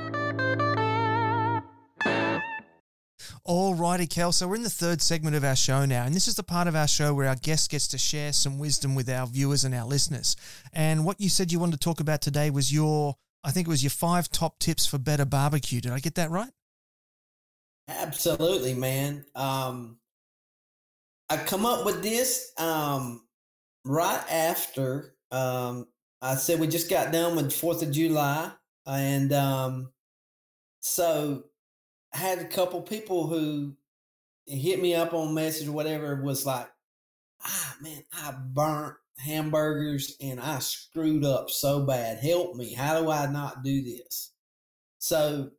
A: Alrighty, Kell. So we're in the third segment of our show now, and this is the part of our show where our guest gets to share some wisdom with our viewers and our listeners. And what you said you wanted to talk about today was your, I think it was your five top tips for better barbecue. Did I get that right?
C: Absolutely, man. Um, I come up with this um, right after um, I said we just got done with Fourth of July, and um, so had a couple people who hit me up on message or whatever was like, ah man, I burnt hamburgers and I screwed up so bad. Help me. How do I not do this? So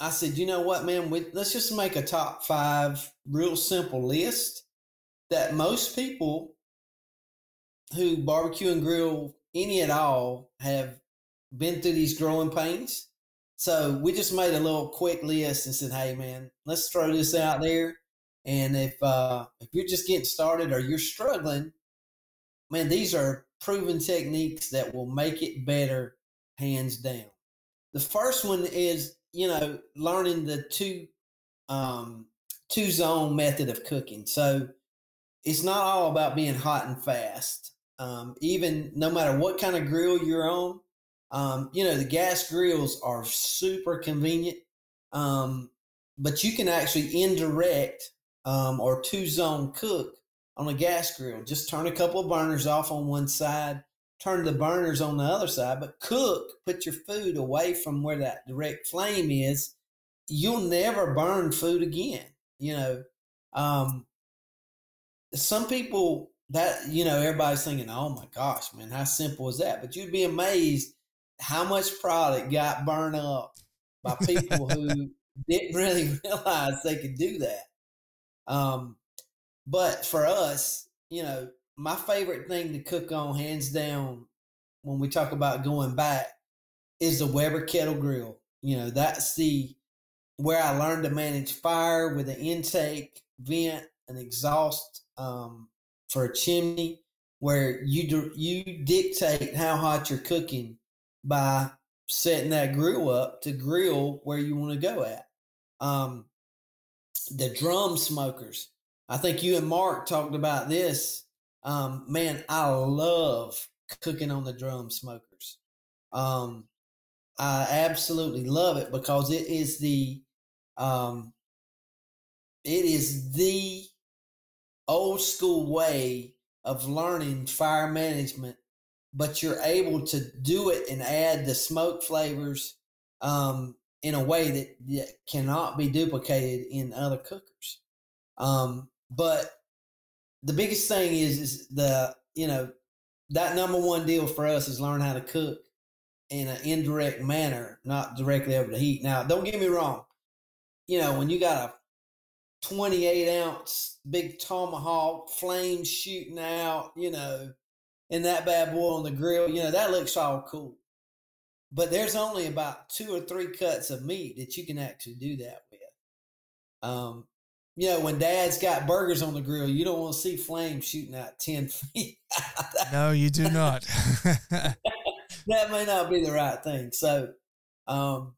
C: I said, you know what, man? We, let's just make a top five real simple list that most people who barbecue and grill any at all have been through these growing pains. So we just made a little quick list and said, hey, man, let's throw this out there. And if uh, if you're just getting started or you're struggling, man, these are proven techniques that will make it better, hands down. The first one is, you know, learning the two um, two zone method of cooking. So it's not all about being hot and fast. Um, even no matter what kind of grill you're on, um, you know, the gas grills are super convenient. Um, but you can actually indirect um, or two zone cook on a gas grill. Just turn a couple of burners off on one side, turn the burners on the other side, but cook, put your food away from where that direct flame is. You'll never burn food again. You know, um, some people that, you know, everybody's thinking, oh my gosh, man, how simple is that? But you'd be amazed how much product got burned up by people who didn't really realize they could do that. Um, but for us, you know, my favorite thing to cook on, hands down, when we talk about going back, is the Weber kettle grill. You know, that's the where I learned to manage fire with an intake, vent, and exhaust um, for a chimney, where you do, you dictate how hot you're cooking by setting that grill up to grill where you want to go at. Um, the drum smokers I think you and Mark talked about this. Um, man, I love cooking on the drum smokers. Um, I absolutely love it because it is the um, it is the old school way of learning fire management, but you're able to do it and add the smoke flavors um, in a way that, that cannot be duplicated in other cookers. Um, but the biggest thing is is the you know that number one deal for us is learn how to cook in an indirect manner, not directly over the heat. Now, don't get me wrong. You know, when you got a 28 ounce big tomahawk, flame shooting out, you know, and that bad boy on the grill, you know, that looks all cool. But there's only about two or three cuts of meat that you can actually do that with. Um, you know, when dad's got burgers on the grill, you don't want to see flames shooting out 10 feet.
A: no, you do not.
C: that may not be the right thing. So, um,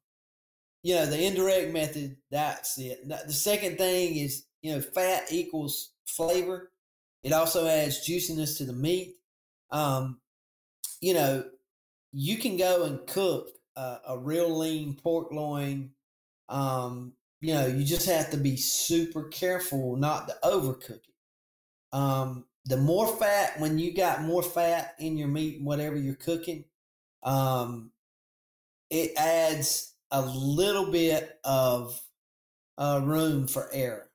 C: you know, the indirect method, that's it. The second thing is, you know, fat equals flavor. It also adds juiciness to the meat. Um, you know, you can go and cook a real lean pork loin um, you know, you just have to be super careful not to overcook it. Um, the more fat, when you got more fat in your meat, whatever you're cooking, um, it adds a little bit of uh, room for error.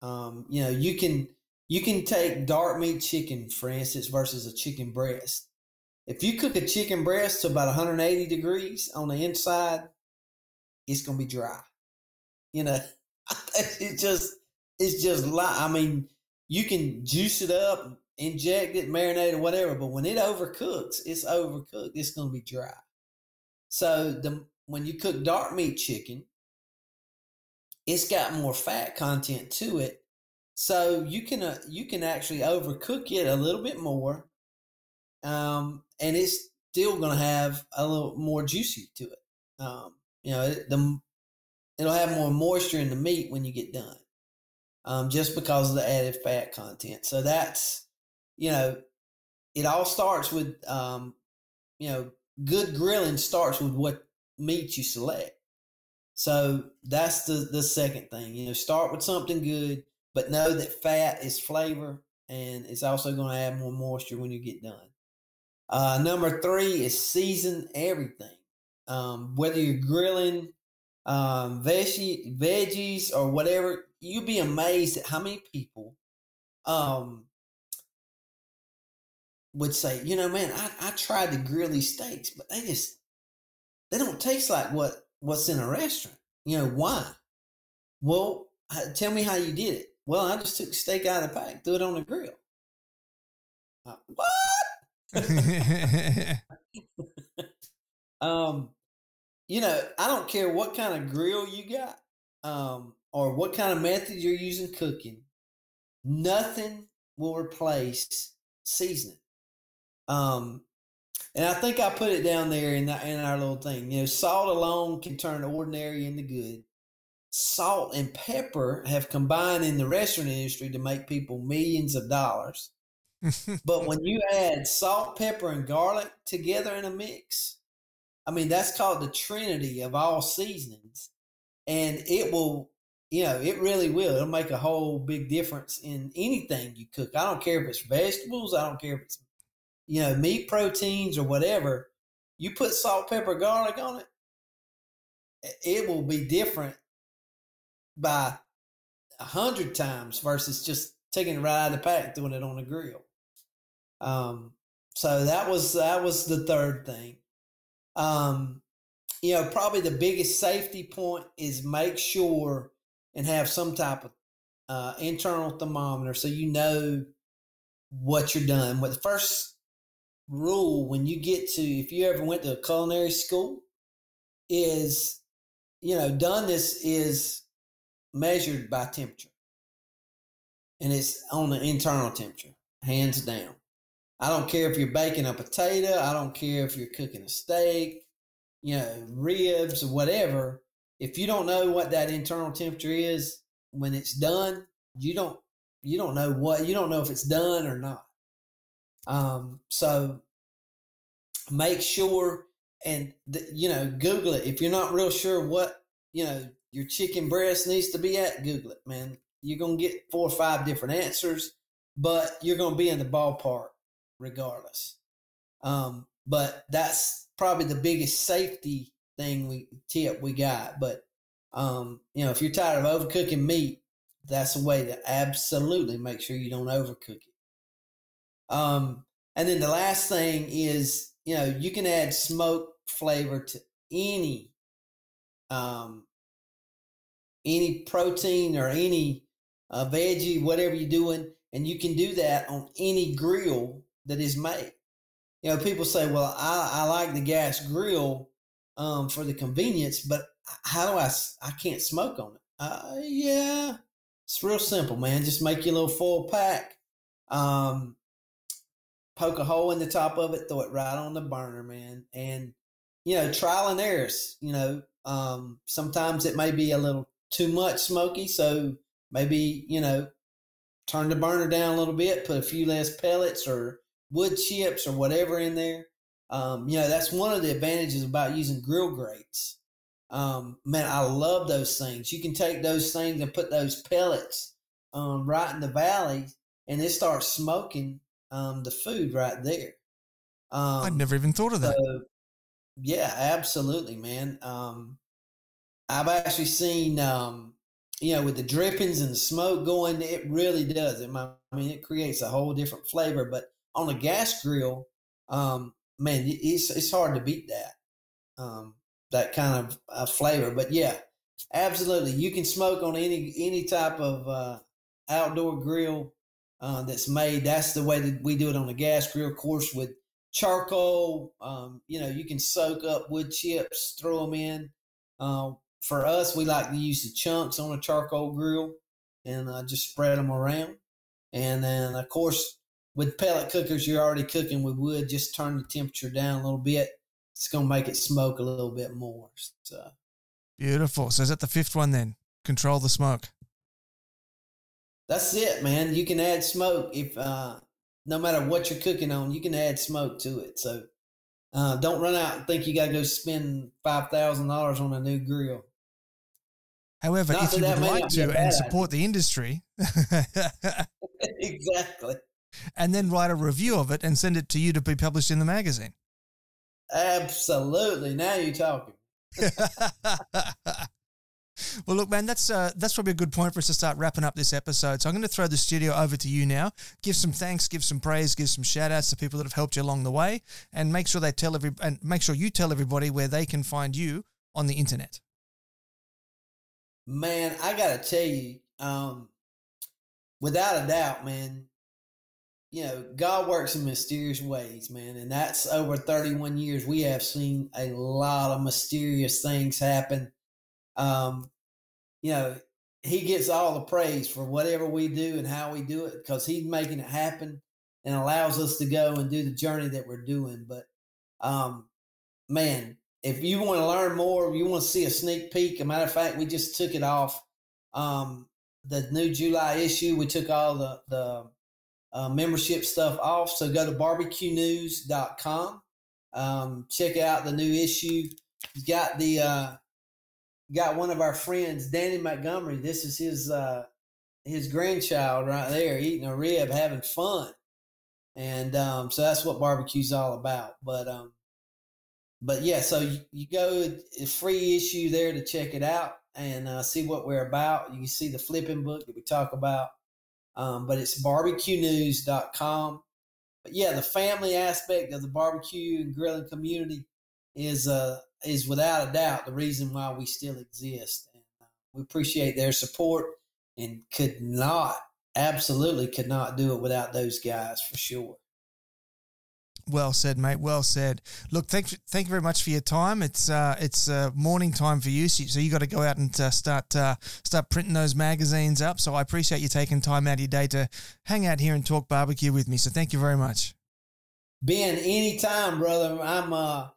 C: Um, you know, you can you can take dark meat chicken, for instance, versus a chicken breast. If you cook a chicken breast to about 180 degrees on the inside, it's gonna be dry. You know, it just it's just like I mean, you can juice it up, inject it, marinate it, whatever. But when it overcooks, it's overcooked. It's going to be dry. So the when you cook dark meat chicken, it's got more fat content to it. So you can uh, you can actually overcook it a little bit more, um, and it's still going to have a little more juicy to it. Um, you know, the it'll have more moisture in the meat when you get done, um, just because of the added fat content. So that's, you know, it all starts with, um, you know, good grilling starts with what meat you select. So that's the the second thing. You know, start with something good, but know that fat is flavor, and it's also going to add more moisture when you get done. Uh, number three is season everything. Um, whether you're grilling um, veggie, veggies or whatever, you'd be amazed at how many people um would say, you know, man, I, I tried to grill these steaks, but they just they don't taste like what what's in a restaurant. You know why? Well, tell me how you did it. Well, I just took steak out of the pack, threw it on the grill. Uh, what? um, you know, I don't care what kind of grill you got, um, or what kind of method you're using cooking. Nothing will replace seasoning. Um, and I think I put it down there in the, in our little thing. You know, salt alone can turn ordinary into good. Salt and pepper have combined in the restaurant industry to make people millions of dollars. but when you add salt, pepper, and garlic together in a mix, I mean that's called the trinity of all seasonings, and it will, you know, it really will. It'll make a whole big difference in anything you cook. I don't care if it's vegetables. I don't care if it's you know, meat proteins or whatever, you put salt, pepper, garlic on it, it will be different by a hundred times versus just taking it right out of the pack, doing it on the grill. Um, so that was that was the third thing. Um, you know, probably the biggest safety point is make sure and have some type of uh, internal thermometer so you know what you're done. What the first rule when you get to if you ever went to a culinary school is you know done this is measured by temperature and it's on the internal temperature hands down. I don't care if you're baking a potato i don't care if you're cooking a steak you know ribs whatever. If you don't know what that internal temperature is when it's done you don't you don't know what you don't know if it's done or not. Um, so make sure and you know Google it. If you're not real sure what you know your chicken breast needs to be at. Google it, man. You're gonna get four or five different answers, but you're gonna be in the ballpark regardless. Um, but that's probably the biggest safety thing we tip we got. But um, you know, if you're tired of overcooking meat, that's a way to absolutely make sure you don't overcook it. Um, and then the last thing is, you know, you can add smoke flavor to any um, any protein or any uh, veggie, whatever you're doing, and you can do that on any grill that is made. You know, people say, "Well, I, I like the gas grill um, for the convenience, but how do I? I can't smoke on it." Uh, yeah, it's real simple, man. Just make your little full pack. Um, poke a hole in the top of it, throw it right on the burner, man. And, you know, trial and errors, you know, um, sometimes it may be a little too much smoky. So maybe, you know, turn the burner down a little bit, put a few less pellets or wood chips or whatever in there. Um, you know, that's one of the advantages about using grill grates. Um, man, I love those things. You can take those things and put those pellets um, right in the valley and it starts smoking um, the food right there.
A: Um, I'd never even thought of that. So,
C: yeah, absolutely, man. Um, I've actually seen, um, you know, with the drippings and the smoke going, it really does. It, I mean, it creates a whole different flavor. But on a gas grill, um, man, it's it's hard to beat that um, that kind of uh, flavor. But yeah, absolutely, you can smoke on any any type of uh, outdoor grill uh, that's made. That's the way that we do it on the gas grill, of course, with charcoal. Um, you know, you can soak up wood chips, throw them in. For us, we like to use the chunks on a charcoal grill and uh, just spread them around. And then, of course, with pellet cookers, you're already cooking with wood. Just turn the temperature down a little bit. It's going to make it smoke a little bit more. So
A: beautiful. So is that the fifth one then? Control the smoke
C: that's it, man. You can add smoke if uh, no matter what you're cooking on, you can add smoke to it. So uh, don't run out and think you got to go spend five thousand dollars on a new grill.
A: However, Not if you would like to and support the industry,
C: exactly,
A: and then write a review of it and send it to you to be published in the magazine.
C: Absolutely. Now you're talking.
A: Well, look, man, that's uh, that's probably a good point for us to start wrapping up this episode. So I'm going to throw the studio over to you now. Give some thanks, give some praise, give some shout outs to people that have helped you along the way, and make sure they tell every and make sure you tell everybody where they can find you on the internet.
C: Man, I gotta tell you, um, without a doubt, man, you know, God works in mysterious ways, man. And that's over 31 years. We have seen a lot of mysterious things happen um, you know, he gets all the praise for whatever we do and how we do it because he's making it happen and allows us to go and do the journey that we're doing. But um, man, if you want to learn more, you want to see a sneak peek. A matter of fact, we just took it off um, the new July issue. We took all the the uh, membership stuff off. So go to barbecuenews.com. Um, check out the new issue. He's got the uh, got one of our friends, Danny Montgomery. This is his uh, his grandchild right there, eating a rib, having fun, and um, so that's what barbecue's all about. But um, but yeah, so you, you go free issue there to check it out and uh, see what we're about. You can see the flipping book that we talk about. Um, but it's barbecuenews.com. But yeah, the family aspect of the barbecue and grilling community is uh is without a doubt the reason why we still exist. And uh, we appreciate their support and could not, absolutely could not do it without those guys for sure.
A: Well said, mate. Well said. Look, thank thank you very much for your time. It's uh, it's uh, morning time for you, so you got to go out and uh, start uh, start printing those magazines up. So I appreciate you taking time out of your day to hang out here and talk barbecue with me. So thank you very much.
C: Ben, anytime, brother. I'm uh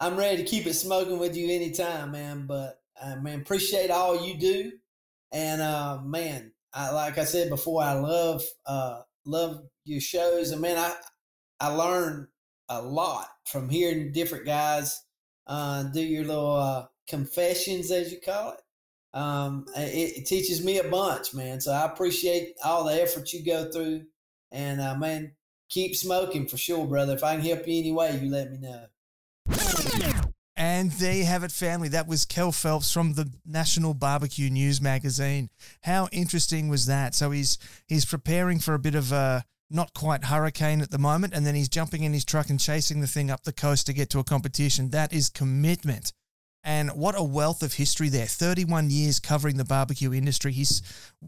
C: I'm ready to keep it smoking with you anytime, man. But uh, man, appreciate all you do, and uh, man, I, like I said before, I love uh, love your shows, and man, I I learn a lot from hearing different guys uh, do your little uh, confessions, as you call it. Um, it, it, teaches me a bunch, man. So I appreciate all the effort you go through, and uh, man, keep smoking for sure, brother. If I can help you any way, you let me know.
A: And there you have it, family. That was Kell Phelps from the National Barbecue News magazine. How interesting was that? So he's he's preparing for a bit of a not quite hurricane at the moment, and then he's jumping in his truck and chasing the thing up the coast to get to a competition. That is commitment. And what a wealth of history there. 31 years covering the barbecue industry. He's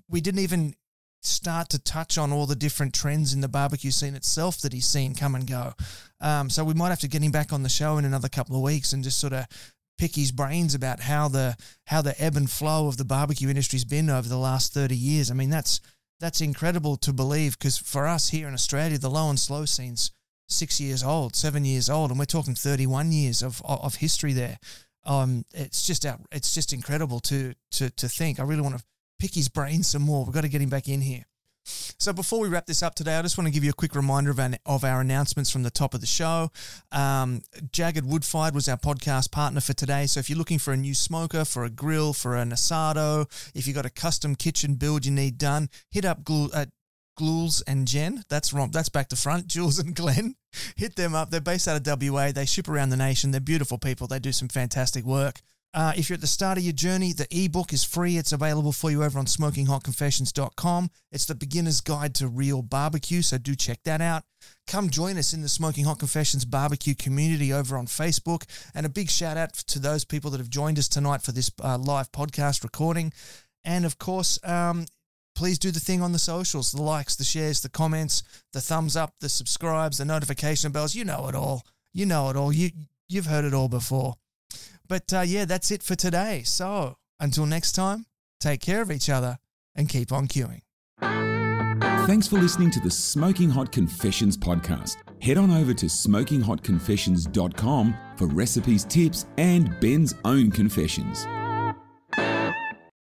A: we didn't even start to touch on all the different trends in the barbecue scene itself that he's seen come and go. Um, so we might have to get him back on the show in another couple of weeks and just sort of pick his brains about how the how the ebb and flow of the barbecue industry's been over the last 30 years. I mean, that's that's incredible to believe because for us here in Australia, the low and slow scene's six years old, seven years old, and we're talking 31 years of of history there. Um, it's just out, it's just incredible to to to think. I really want to pick his brain some more. We've got to get him back in here. So before we wrap this up today, I just want to give you a quick reminder of our, of our announcements from the top of the show. Um, Jagged Woodfired was our podcast partner for today. So if you're looking for a new smoker, for a grill, for an asado, if you've got a custom kitchen build you need done, hit up Glue, uh, and Jen. That's wrong. That's back to front. Jules and Glenn. Hit them up. They're based out of WA. They ship around the nation. They're beautiful people. They do some fantastic work. Uh, if you're at the start of your journey, the ebook is free. It's available for you over on smokinghotconfessions.com. It's the beginner's guide to real barbecue, so do check that out. Come join us in the Smoking Hot Confessions barbecue community over on Facebook. And a big shout out to those people that have joined us tonight for this uh, live podcast recording. And of course, um, please do the thing on the socials the likes, the shares, the comments, the thumbs up, the subscribes, the notification bells. You know it all. You know it all. You, you've heard it all before. But uh, yeah, that's it for today. So until next time, take care of each other and keep on queuing.
B: Thanks for listening to the Smoking Hot Confessions podcast. Head on over to smokinghotconfessions.com for recipes, tips, and Ben's own confessions.